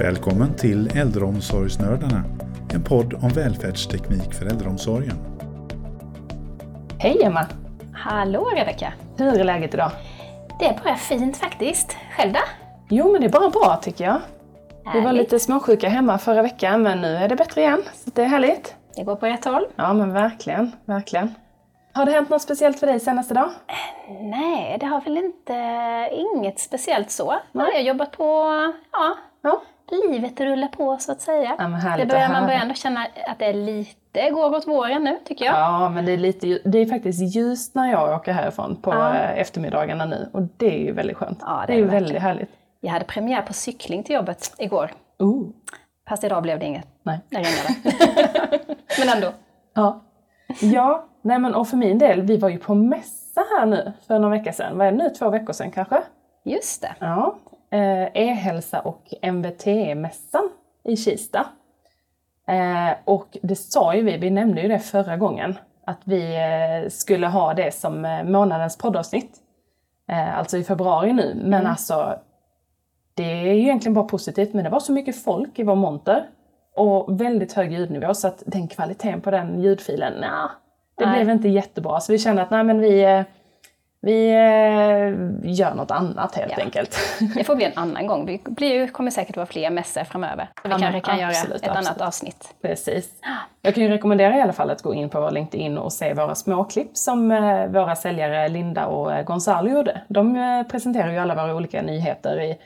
Välkommen till Äldreomsorgsnördarna, en podd om välfärdsteknik för äldreomsorgen. Hej Emma! Hallå Rebecka! Hur är läget idag? Det är bara fint faktiskt. Själv då? Jo, men det är bara bra tycker jag. Vi var Härligt. lite småsjuka hemma förra veckan, men nu är det bättre igen. Så det är härligt. Det går på rätt håll. Ja, men verkligen, verkligen. Har det hänt något speciellt för dig senaste dag? Nej, det har väl inte inget speciellt så. Nej. Jag har jobbat på, ja, Ja. Livet rullar på så att säga. Ja, det börjar, man börjar ändå känna att det är lite går åt våren nu tycker jag. Ja, men det är, lite, det är faktiskt ljust när jag åker härifrån på Ja. eh, eftermiddagarna nu och det är ju väldigt skönt. Ja, det det är är ju det väldigt verkligen. härligt. Jag hade premiär på cykling till jobbet igår. Oh. Fast idag blev det inget. Nej. Det regnade. men ändå. Ja. ja, nej men och för min del, vi var ju på mässa här nu för några veckor sedan. Vad är det nu? Två veckor sedan kanske? Just det. Ja, e-hälsa och MVT-mässan i Kista. Eh, och det sa ju vi, vi nämnde ju det förra gången, att vi eh, skulle ha det som eh, månadens poddavsnitt. Eh, alltså i februari nu, men alltså det är ju egentligen bara positivt, men det var så mycket folk i vår monter och väldigt hög ljudnivå så att den kvaliteten på den ljudfilen, nja, det Nej. blev inte jättebra. Så vi kände att nej men vi, eh, vi eh, gör något annat helt Ja. enkelt. Det får bli en annan gång. Det blir, kommer säkert vara fler mässor framöver. Så vi kanske kan göra absolut, ett annat absolut. avsnitt. Precis. Jag kan ju rekommendera i alla fall att gå in på vår LinkedIn och se våra småklipp som eh, våra säljare Linda och eh, Gonzalo gjorde. De eh, presenterar ju alla våra olika nyheter i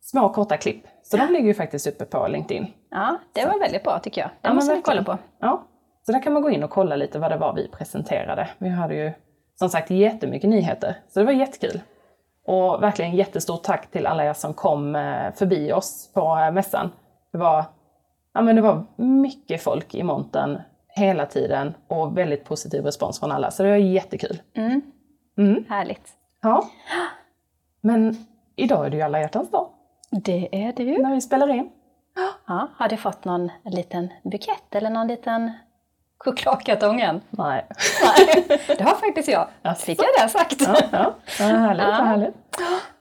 små korta klipp. Så de ligger ju faktiskt uppe på LinkedIn. Ja, det var väldigt bra tycker jag. Det Ja, måste ni kolla på. Ja, så där kan man gå in och kolla lite vad det var vi presenterade. Vi hade ju som sagt jättemycket nyheter, så det var jättekul. Och verkligen jättestort tack till alla er som kom eh, förbi oss på eh, mässan. Det var, ja, men det var mycket folk i montern hela tiden och väldigt positiv respons från alla, så det var jättekul. Mm. Mm. Härligt. Ja. Men idag är det ju alla hjärtans dag Det är det ju. när vi spelar in. Ja, har du fått någon liten bukett eller någon liten chokladkartong än? Nej. Nej, det har faktiskt jag. Jaså? Fick jag det sagt? Ja, ja. ja härligt, Ja. härligt.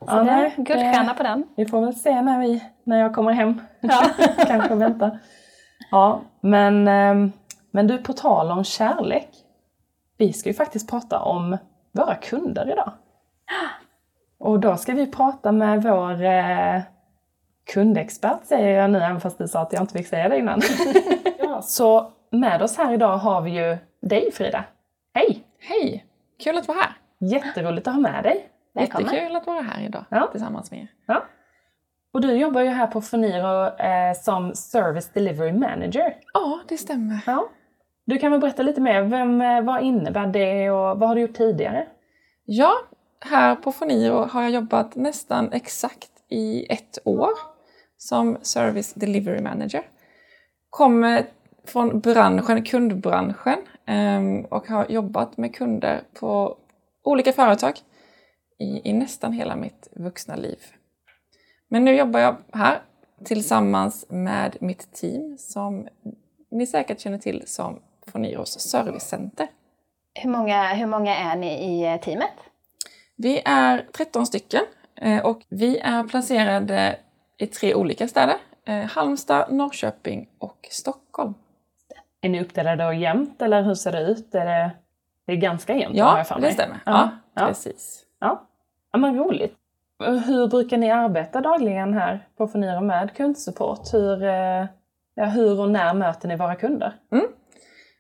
Är nej, guldstjärna på den. Vi får väl se när, vi, när jag kommer hem. Ja. Kanske vänta. Ja, men, ehm, men du, på tal om kärlek. Vi ska ju faktiskt prata om våra kunder idag. Och då ska vi prata med vår eh, kundexpert, säger jag nu, även fast du sa att jag inte fick säga det innan. ja, så med oss här idag har vi ju dig Frida. Hej! Hej! Kul att vara här. Jätteroligt att ha med dig. Välkommen. Jättekul att vara här idag Ja. tillsammans med er. Ja. Och du jobbar ju här på Foniro eh, som Service Delivery Manager. Ja, det stämmer. Ja. Du kan väl berätta lite mer, vem, eh, vad innebär det och vad har du gjort tidigare? Ja, här på Foniro har jag jobbat nästan exakt i ett år som Service Delivery Manager. Kommer från branschen, kundbranschen ehm, och har jobbat med kunder på olika företag i, i nästan hela mitt vuxna liv. Men nu jobbar jag här tillsammans med mitt team som ni säkert känner till som Foniros servicecenter. Hur många, hur många är ni i eh, teamet? Vi är 13 stycken eh, och vi är placerade i tre olika städer. eh, Halmstad, Norrköping och Stockholm. Är ni uppdelade och jämnt eller hur ser det ut? Är det, det är ganska jämnt har Ja, jag för det mig. stämmer. Ja. Ja, Ja. precis. Ja. ja, men roligt. Hur brukar ni arbeta dagligen här på Foniro med kundsupport? Hur, eh, ja, hur och när möter ni våra kunder?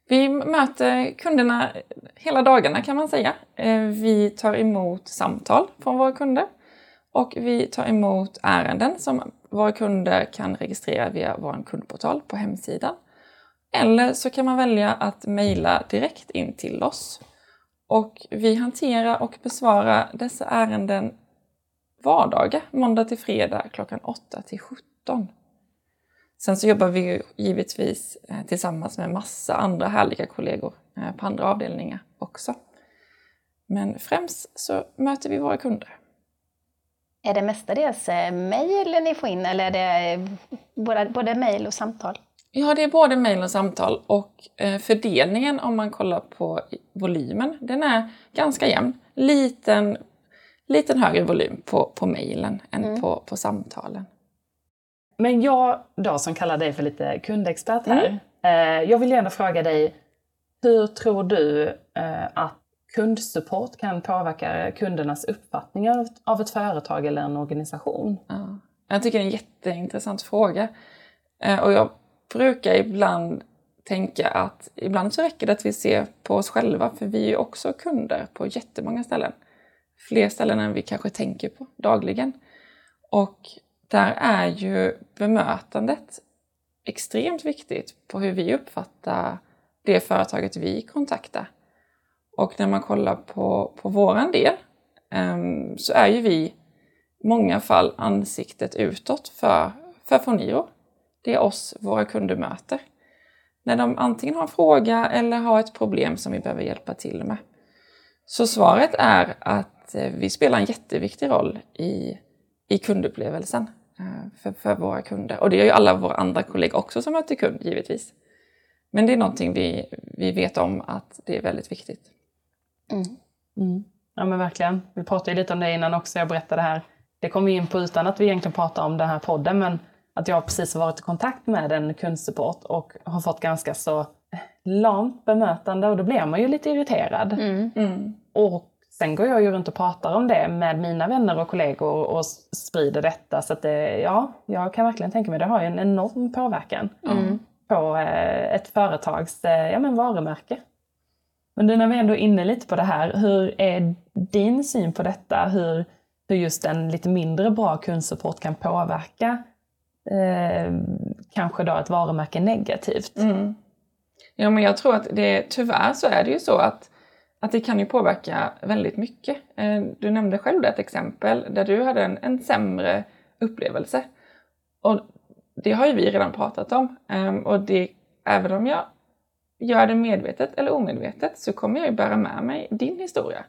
Vi möter kunderna hela dagarna kan man säga. Eh, Vi tar emot samtal från våra kunder och vi tar emot ärenden som våra kunder kan registrera via vår kundportal på hemsidan. Eller så kan man välja att mejla direkt in till oss. Och vi hanterar och besvarar dessa ärenden vardagar, måndag till fredag klockan 8 till 17. Sen så jobbar vi ju givetvis eh, tillsammans med massa andra härliga kollegor eh, på andra avdelningar också. Men främst så möter vi våra kunder. Är det mestadels eh, mejl ni får in eller är det både mejl och samtal? Ja, det är både mejl och samtal och eh, fördelningen om man kollar på volymen, den är ganska jämn. Liten, liten högre volym på, på mejlen än på, på samtalen. Men jag då som kallar dig för lite kundexpert här. Eh, jag vill gärna fråga dig, hur tror du eh, att kundsupport kan påverka kundernas uppfattningar av ett företag eller en organisation? Ja. Jag tycker det är en jätteintressant fråga. Och jag brukar ibland tänka att ibland så räcker det att vi ser på oss själva, för vi är ju också kunder på jättemånga ställen. Fler ställen än vi kanske tänker på dagligen. Och där är ju bemötandet extremt viktigt på hur vi uppfattar det företaget vi kontaktar. Och när man kollar på, på våran del um, så är ju vi i många fall ansiktet utåt för, för Foniro. Det är oss våra kunder möter. När de antingen har en fråga eller har ett problem som vi behöver hjälpa till med. Så svaret är att eh, vi spelar en jätteviktig roll i, i kundupplevelsen eh, för, för våra kunder. Och det gör ju alla våra andra kollegor också som möter kund givetvis. Men det är någonting vi, vi vet om att det är väldigt viktigt. Mm. Mm. Ja men verkligen. Vi pratade lite om det innan också, jag berättade här. Det kom vi in på utan att vi egentligen pratade om den här podden, men att jag precis har varit i kontakt med en kundsupport och har fått ganska så lamt bemötande och då blir man ju lite irriterad. Mm. Mm. Och sen går jag ju runt och pratar om det med mina vänner och kollegor och sprider detta. Så att det, ja, jag kan verkligen tänka mig, det har ju en enorm påverkan mm. på eh, ett företags eh, ja, men varumärke. Men nu när vi ändå är inne lite på det här, hur är din syn på detta? Hur, hur just en lite mindre bra kundsupport kan påverka eh, kanske då ett varumärke negativt? Mm. Ja, men jag tror att det, tyvärr så är det ju så att, att det kan ju påverka väldigt mycket. Eh, du nämnde själv ett exempel där du hade en, en sämre upplevelse. Och det har ju vi redan pratat om. Ehm, och det, även om jag gör det medvetet eller omedvetet så kommer jag ju bära med mig din historia.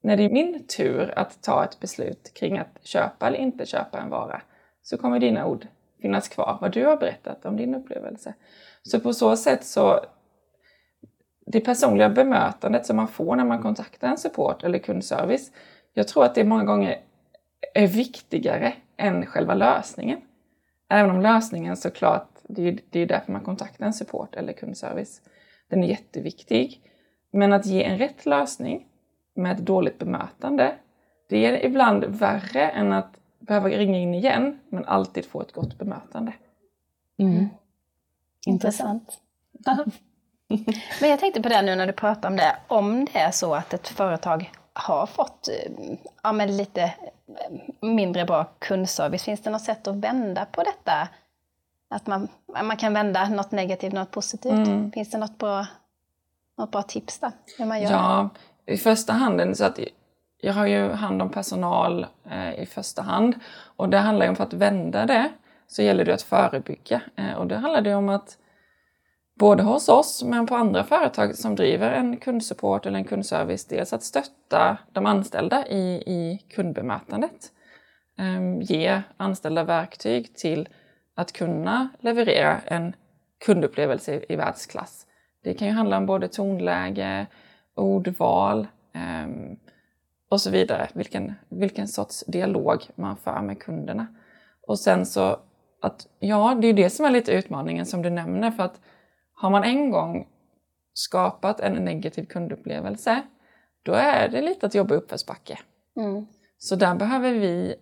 När det är min tur att ta ett beslut kring att köpa eller inte köpa en vara så kommer dina ord finnas kvar, vad du har berättat om din upplevelse. Så på så sätt så det personliga bemötandet som man får när man kontaktar en support eller kundservice, jag tror att det många gånger är viktigare än själva lösningen. Även om lösningen såklart det är, det är därför man kontaktar en support eller kundservice. Den är jätteviktig. Men att ge en rätt lösning med ett dåligt bemötande, det är ibland värre än att behöva ringa in igen, men alltid få ett gott bemötande. Mm. Intressant. men jag tänkte på det nu när du pratar om det, om det är så att ett företag har fått ja, men lite mindre bra kundservice, finns det något sätt att vända på detta? Att man, man kan vända något negativt, något positivt. Mm. Finns det något bra, något bra tips där? Hur man gör ja, i första hand så att jag har ju hand om personal eh, i första hand och det handlar ju om för att vända det så gäller det att förebygga eh, och det handlar det om att både hos oss men på andra företag som driver en kundsupport eller en kundservice, dels att stötta de anställda i, i kundbemötandet. Eh, ge anställda verktyg till att kunna leverera en kundupplevelse i, i världsklass. Det kan ju handla om både tonläge, ordval ehm, och så vidare. Vilken, vilken sorts dialog man för med kunderna. Och sen så att, ja, det är det som är lite utmaningen som du nämner. För att har man en gång skapat en negativ kundupplevelse, då är det lite att jobba uppförsbacke. Mm. Så där behöver vi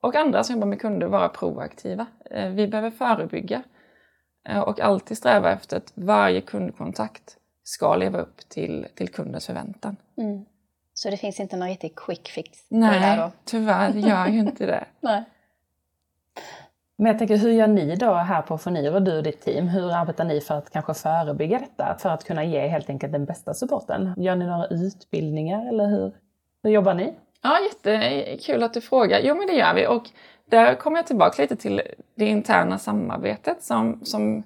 och andra som jobbar med kunder vara proaktiva. Eh, vi behöver förebygga eh, och alltid sträva efter att varje kundkontakt ska leva upp till, till kundens förväntan. Mm. Så det finns inte någon riktig quick fix? Nej, tyvärr gör ju inte det. Nej. Men jag tänker, hur gör ni då här på Foniro, du och ditt team? Hur arbetar ni för att kanske förebygga detta? För att kunna ge helt enkelt den bästa supporten? Gör ni några utbildningar eller hur, hur jobbar ni? Ja, jättekul att du frågar. Jo, men det gör vi. Och där kommer jag tillbaka lite till det interna samarbetet som, som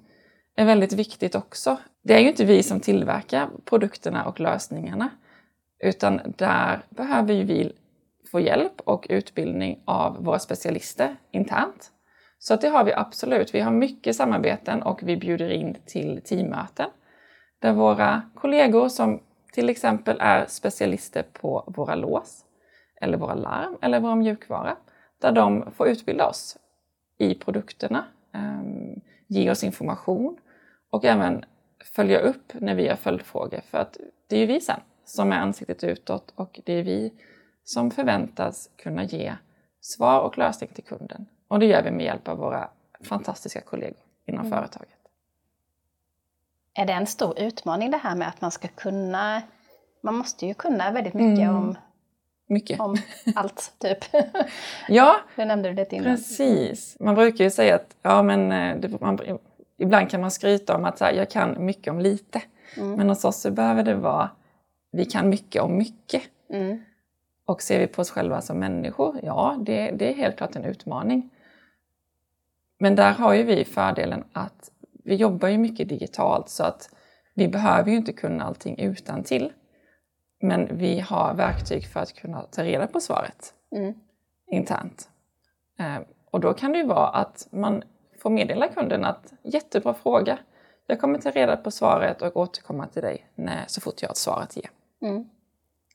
är väldigt viktigt också. Det är ju inte vi som tillverkar produkterna och lösningarna, utan där behöver ju vi få hjälp och utbildning av våra specialister internt. Så att det har vi absolut. Vi har mycket samarbeten och vi bjuder in till teammöten där våra kollegor som till exempel är specialister på våra lås eller våra larm eller vår mjukvara där de får utbilda oss i produkterna, ehm, ge oss information och även följa upp när vi har följdfrågor. För att det är ju vi sen som är ansiktet utåt och det är vi som förväntas kunna ge svar och lösning till kunden. Och det gör vi med hjälp av våra fantastiska kollegor inom mm. företaget. Är det en stor utmaning det här med att man ska kunna, man måste ju kunna väldigt mycket mm. om mycket. Om allt, typ. ja, det nämnde du lite innan. precis. Man brukar ju säga att ja, men, eh, det, man, ibland kan man skryta om att så här, jag kan mycket om lite. Mm. Men hos oss så behöver det vara, vi kan mycket om mycket. Mm. Och ser vi på oss själva som människor, ja det, det är helt klart en utmaning. Men där har ju vi fördelen att vi jobbar ju mycket digitalt så att vi behöver ju inte kunna allting utan till. Men vi har verktyg för att kunna ta reda på svaret mm. internt. Eh, och då kan det ju vara att man får meddela kunden att jättebra fråga. Jag kommer ta reda på svaret och återkomma till dig när, så fort jag har ett svar att ge. Mm.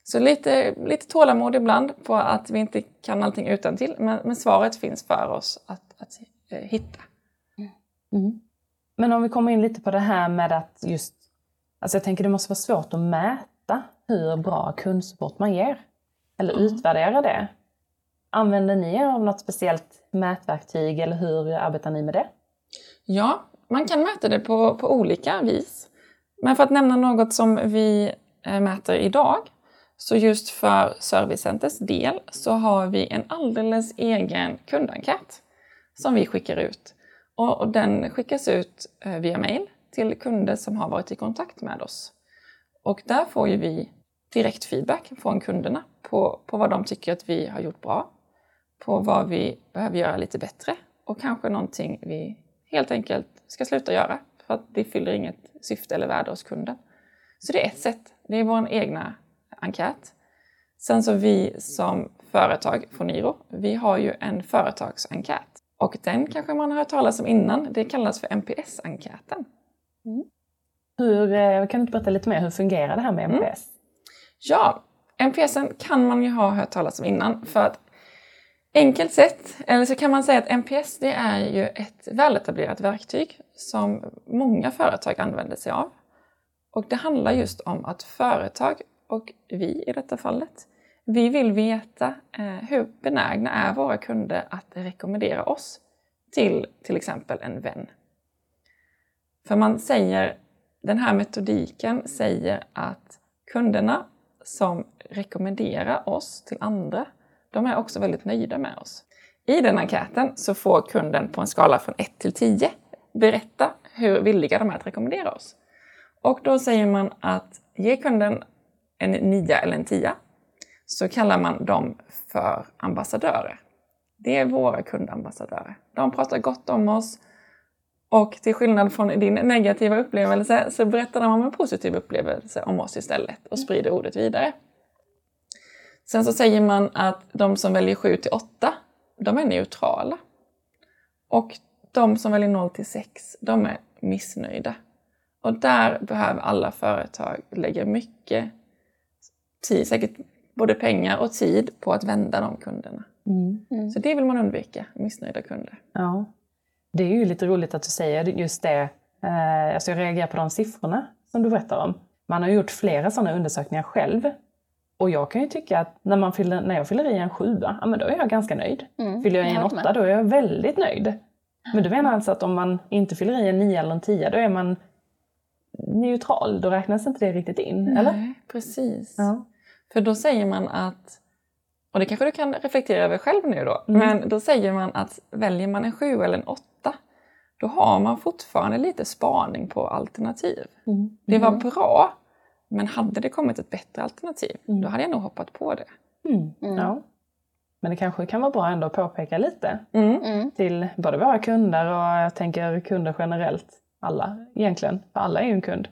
Så lite, lite tålamod ibland på att vi inte kan allting utan till, men, men svaret finns för oss att, att eh, hitta. Mm. Men om vi kommer in lite på det här med att just, alltså jag tänker det måste vara svårt att mäta hur bra kundsupport man ger. Eller mm. utvärdera det. Använder ni er av något speciellt mätverktyg eller hur arbetar ni med det? Ja, man kan mäta det på, på olika vis. Men för att nämna något som vi Eh, mäter idag, så just för Servicecenters del så har vi en alldeles egen kundenkät som vi skickar ut. Och, den skickas ut eh, via mail till kunder som har varit i kontakt med oss. Och där får ju vi direkt feedback från kunderna på, på vad de tycker att vi har gjort bra, på vad vi behöver göra lite bättre och kanske någonting vi helt enkelt ska sluta göra för att det fyller inget syfte eller värde hos kunden. Så det är ett sätt. Det är vår egna enkät. Sen så vi som företag, Foniro, vi har ju en företagsenkät. Och den kanske man har hört talas om innan. Det kallas för NPS-enkäten. Mm. Hur, eh, kan du inte berätta lite mer, hur fungerar det här med NPS? Mm. Ja, NPSen kan man ju ha hört talas om innan. För att enkelt sett, eller så kan man säga att NPS det är ju ett väletablerat verktyg som många företag använder sig av. Och det handlar just om att företag och vi i detta fallet, vi vill veta eh, hur benägna är våra kunder att rekommendera oss till till exempel en vän. För man säger, den här metodiken säger att kunderna som rekommenderar oss till andra, de är också väldigt nöjda med oss. I den enkäten så får kunden på en skala från 1 till 10 berätta hur villiga de är att rekommendera oss. Och då säger man att ge kunden en nia eller en tia så kallar man dem för ambassadörer. Det är våra kundambassadörer. De pratar gott om oss och till skillnad från din negativa upplevelse så berättar de om en positiv upplevelse om oss istället och sprider ordet vidare. Sen så säger man att de som väljer 7 till 8, de är neutrala. Och de som väljer 0 till 6, de är missnöjda. Och där behöver alla företag lägga mycket tid, säkert både pengar och tid på att vända de kunderna. Mm. Mm. Så det vill man undvika, missnöjda kunder. Ja. Det är ju lite roligt att du säger just det. Eh, alltså jag reagerar på de siffrorna som du berättar om. Man har gjort flera sådana undersökningar själv. Och jag kan ju tycka att när, man fyller, när jag fyller i en sjua, ja, men då är jag ganska nöjd. Mm, fyller jag i en åtta, då är jag väldigt nöjd. Men du menar alltså att om man inte fyller i en nia eller en tia, då är man neutral? Då räknas inte det riktigt in, Nej, eller? precis. Ja. För då säger man att, och det kanske du kan reflektera över själv nu då, mm. men då säger man att väljer man en sju eller en åtta, då har man fortfarande lite spaning på alternativ. Mm. Det var mm. bra, men hade det kommit ett bättre alternativ, mm. då hade jag nog hoppat på det. Mm. Ja. Men det kanske kan vara bra ändå att påpeka lite till både våra kunder och jag tänker kunder generellt. Alla egentligen, för alla är ju en kund.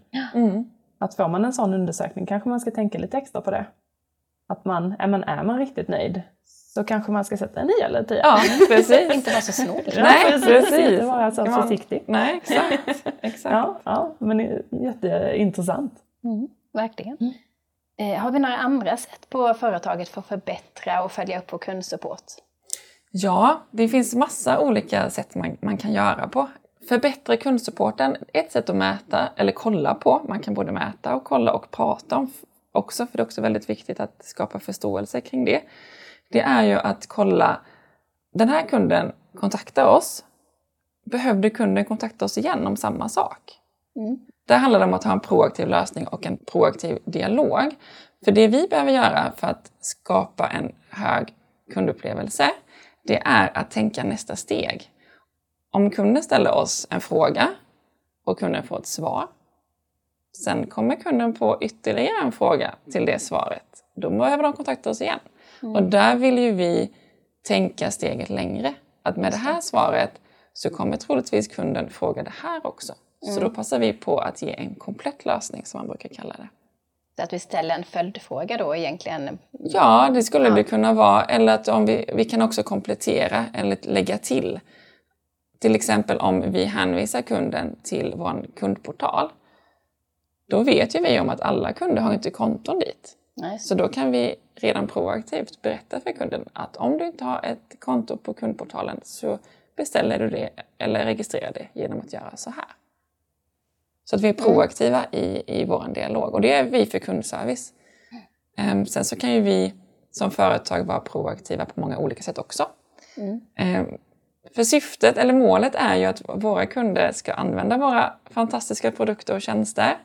Att får man en sån undersökning kanske man ska tänka lite extra på det. Att man, är man, är man riktigt nöjd så kanske man ska sätta en 9 eller 10. Ja, precis. Inte vara så snål. Nej, precis. Inte vara så försiktig. Nej, exakt. exakt. Ja, ja, men jätteintressant. Mm, verkligen. Mm. Eh, har vi några andra sätt på företaget för att förbättra och följa upp vår kundsupport? Ja, det finns massa olika sätt man, man kan göra på. Förbättra kundsupporten, ett sätt att mäta eller kolla på, man kan både mäta och kolla och prata om också, för det är också väldigt viktigt att skapa förståelse kring det. Det är ju att kolla, den här kunden kontaktar oss, behövde kunden kontakta oss igen om samma sak? Mm. Där handlar det om att ha en proaktiv lösning och en proaktiv dialog. För det vi behöver göra för att skapa en hög kundupplevelse, det är att tänka nästa steg. Om kunden ställer oss en fråga och kunden får ett svar, sen kommer kunden på ytterligare en fråga till det svaret. Då behöver de kontakta oss igen. Mm. Och där vill ju vi tänka steget längre. Att med det här svaret så kommer troligtvis kunden fråga det här också. Mm. Så då passar vi på att ge en komplett lösning som man brukar kalla det. Så att vi ställer en följdfråga då egentligen? Ja, det skulle ja. det kunna vara. Eller att om vi, vi kan också komplettera eller lägga till. Till exempel om vi hänvisar kunden till vår kundportal. Då vet ju vi om att alla kunder har inte konton dit. Nej. Så då kan vi redan proaktivt berätta för kunden att om du inte har ett konto på kundportalen så beställer du det eller registrerar det genom att göra så här. Så att vi är mm. proaktiva i, i vår dialog och det är vi för kundservice. Um, sen så kan ju vi som företag vara proaktiva på många olika sätt också. Mm. Um, för syftet, eller målet, är ju att våra kunder ska använda våra fantastiska produkter och tjänster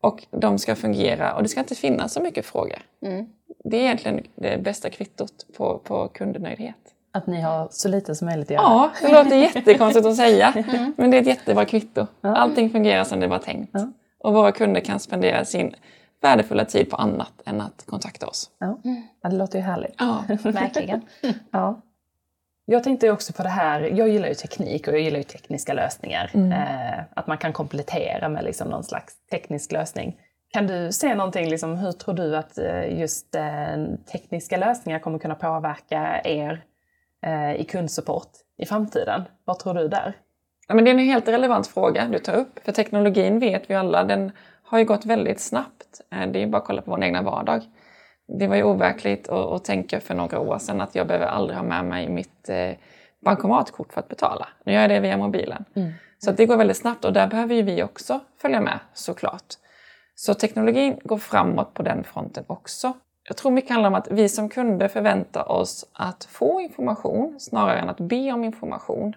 och de ska fungera och det ska inte finnas så mycket frågor. Mm. Det är egentligen det bästa kvittot på, på kundnöjdhet. Att ni har så lite som möjligt att göra? Ja, det låter jättekonstigt att säga. Mm. Men det är ett jättebra kvitto. Ja. Allting fungerar som det var tänkt. Och våra kunder kan spendera sin värdefulla tid på annat än att kontakta oss. Ja, ja det låter ju härligt. Ja, verkligen. ja. Jag tänkte också på det här, jag gillar ju teknik och jag gillar ju tekniska lösningar. Mm. Eh, att man kan komplettera med liksom någon slags teknisk lösning. Kan du se någonting, liksom, hur tror du att eh, just eh, tekniska lösningar kommer kunna påverka er eh, i kundsupport i framtiden? Vad tror du där? Ja, men det är en helt relevant fråga du tar upp. För teknologin vet vi alla, den har ju gått väldigt snabbt. Eh, det är ju bara att kolla på vår egna vardag. Det var ju overkligt att, tänka för några år sedan att jag behöver aldrig ha med mig mitt eh, bankomatkort för att betala. Nu gör jag det via mobilen. Mm. Så det går väldigt snabbt och där behöver ju vi också följa med såklart. Så teknologin går framåt på den fronten också. Jag tror mycket handlar om att vi som kunder förväntar oss att få information snarare än att be om information.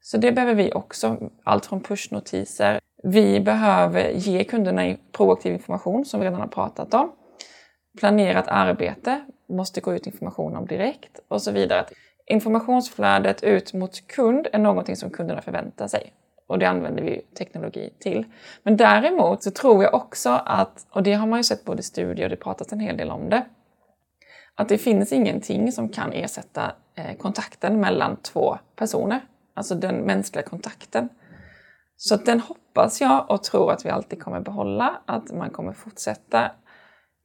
Så det behöver vi också. Allt från pushnotiser. Vi behöver ge kunderna proaktiv information som vi redan har pratat om. Planerat arbete måste gå ut information om direkt och så vidare. Informationsflödet ut mot kund är någonting som kunderna förväntar sig och det använder vi teknologi till. Men däremot så tror jag också att, och det har man ju sett både i studier och det pratas en hel del om det, att det finns ingenting som kan ersätta eh, kontakten mellan två personer, alltså den mänskliga kontakten. Så den hoppas jag och tror att vi alltid kommer behålla, att man kommer fortsätta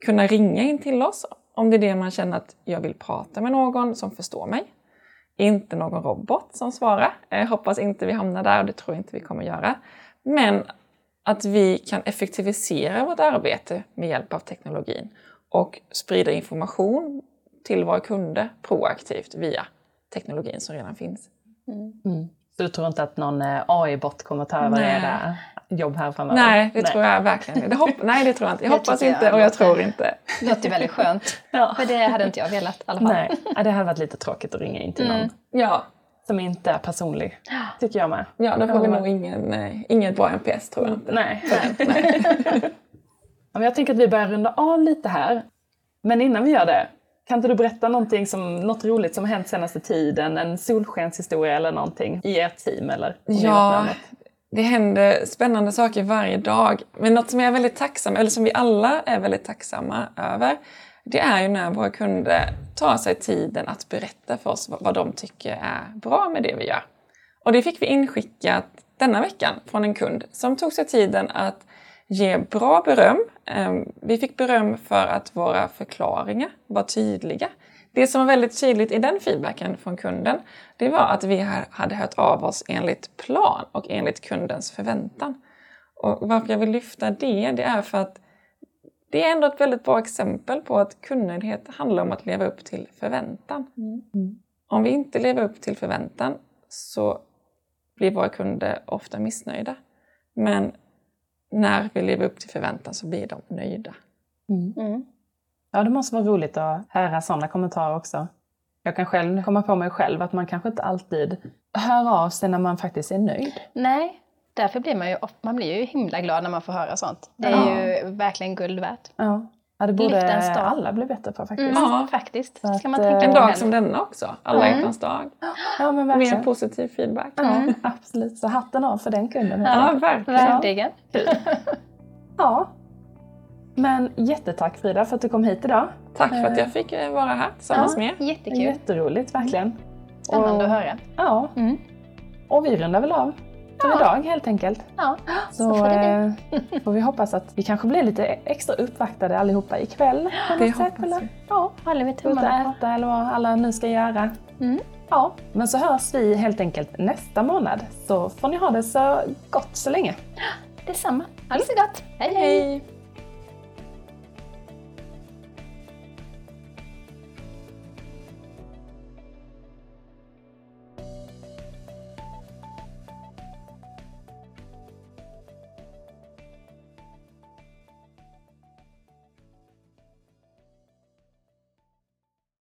kunna ringa in till oss om det är det man känner att jag vill prata med någon som förstår mig inte någon robot som svarar. Jag hoppas inte vi hamnar där och det tror jag inte vi kommer göra. Men att vi kan effektivisera vårt arbete med hjälp av teknologin och sprida information till våra kunder proaktivt via teknologin som redan finns. Mm. Mm. Så du tror inte att någon eh, AI-bot kommer ta över era jobb här framöver? Nej, det nej. tror jag verkligen inte. Hopp- nej, det tror jag inte. Jag det hoppas inte och jag tror inte. Det låter väldigt skönt. ja. För det hade inte jag velat i alla fall. Nej, det hade varit lite tråkigt att ringa in till mm. någon. Ja. Som inte är personlig, tycker jag med. Ja, då får vi nog ingen, eh, ingen bra NPS tror jag inte. Nej. nej. jag tänker att vi börjar runda av lite här. Men innan vi gör det, kan inte du berätta någonting som, något roligt som hänt senaste tiden? En solskenshistoria eller någonting i ert team? Eller ja, det händer spännande saker varje dag. Men något som jag är väldigt tacksam, eller som vi alla är väldigt tacksamma över, det är ju när våra kunder tar sig tiden att berätta för oss vad de tycker är bra med det vi gör. Och det fick vi inskickat denna veckan från en kund som tog sig tiden att ge bra beröm. Ehm, vi fick beröm för att våra förklaringar var tydliga. Det som var väldigt tydligt i den feedbacken från kunden, det var att vi hade hört av oss enligt plan och enligt kundens förväntan. Och varför jag vill lyfta det, det är för att det är ändå ett väldigt bra exempel på att kundnöjdhet handlar om att leva upp till förväntan. Mm. Om vi inte lever upp till förväntan så blir våra kunder ofta missnöjda. Men när vi lever upp till förväntan så blir de nöjda. Mm. Ja, det måste vara roligt att höra sådana kommentarer också. Jag kan själv komma på mig själv att man kanske inte alltid hör av sig när man faktiskt är nöjd. Nej, därför blir man ju, man blir ju himla glad när man får höra sånt. Det är Ja. ju verkligen guld värt. Ja, ja det borde alla bli bättre på faktiskt. Mm, Ja. Faktiskt. Så Det ska man att, tänka En dag som denna också, alla Mm. hjärtans dag. Ja, men Mer positiv feedback. Ja, absolut. Så hatten av för den kunden. Ja, verkligen. Verkligen. Ja. Men jättetack Frida för att du kom hit idag. Tack för att jag fick eh, vara här tillsammans med er. Jättekul. Jätteroligt, verkligen. Spännande Och- att höra. Ja, Mm. och vi rundar väl av för Ja. idag helt enkelt. Ja, så, Så, får det bli. eh, får vi hoppas att vi kanske blir lite extra uppvaktade allihopa ikväll. på Det sätt, hoppas eller? vi. Ja, Håller vi tummarna på. äta eller vad alla nu ska göra. Mm. Ja, men så hörs vi helt enkelt nästa månad. Så får ni ha det så gott så länge. Detsamma. Ha det så gott. hej. hej. Hej!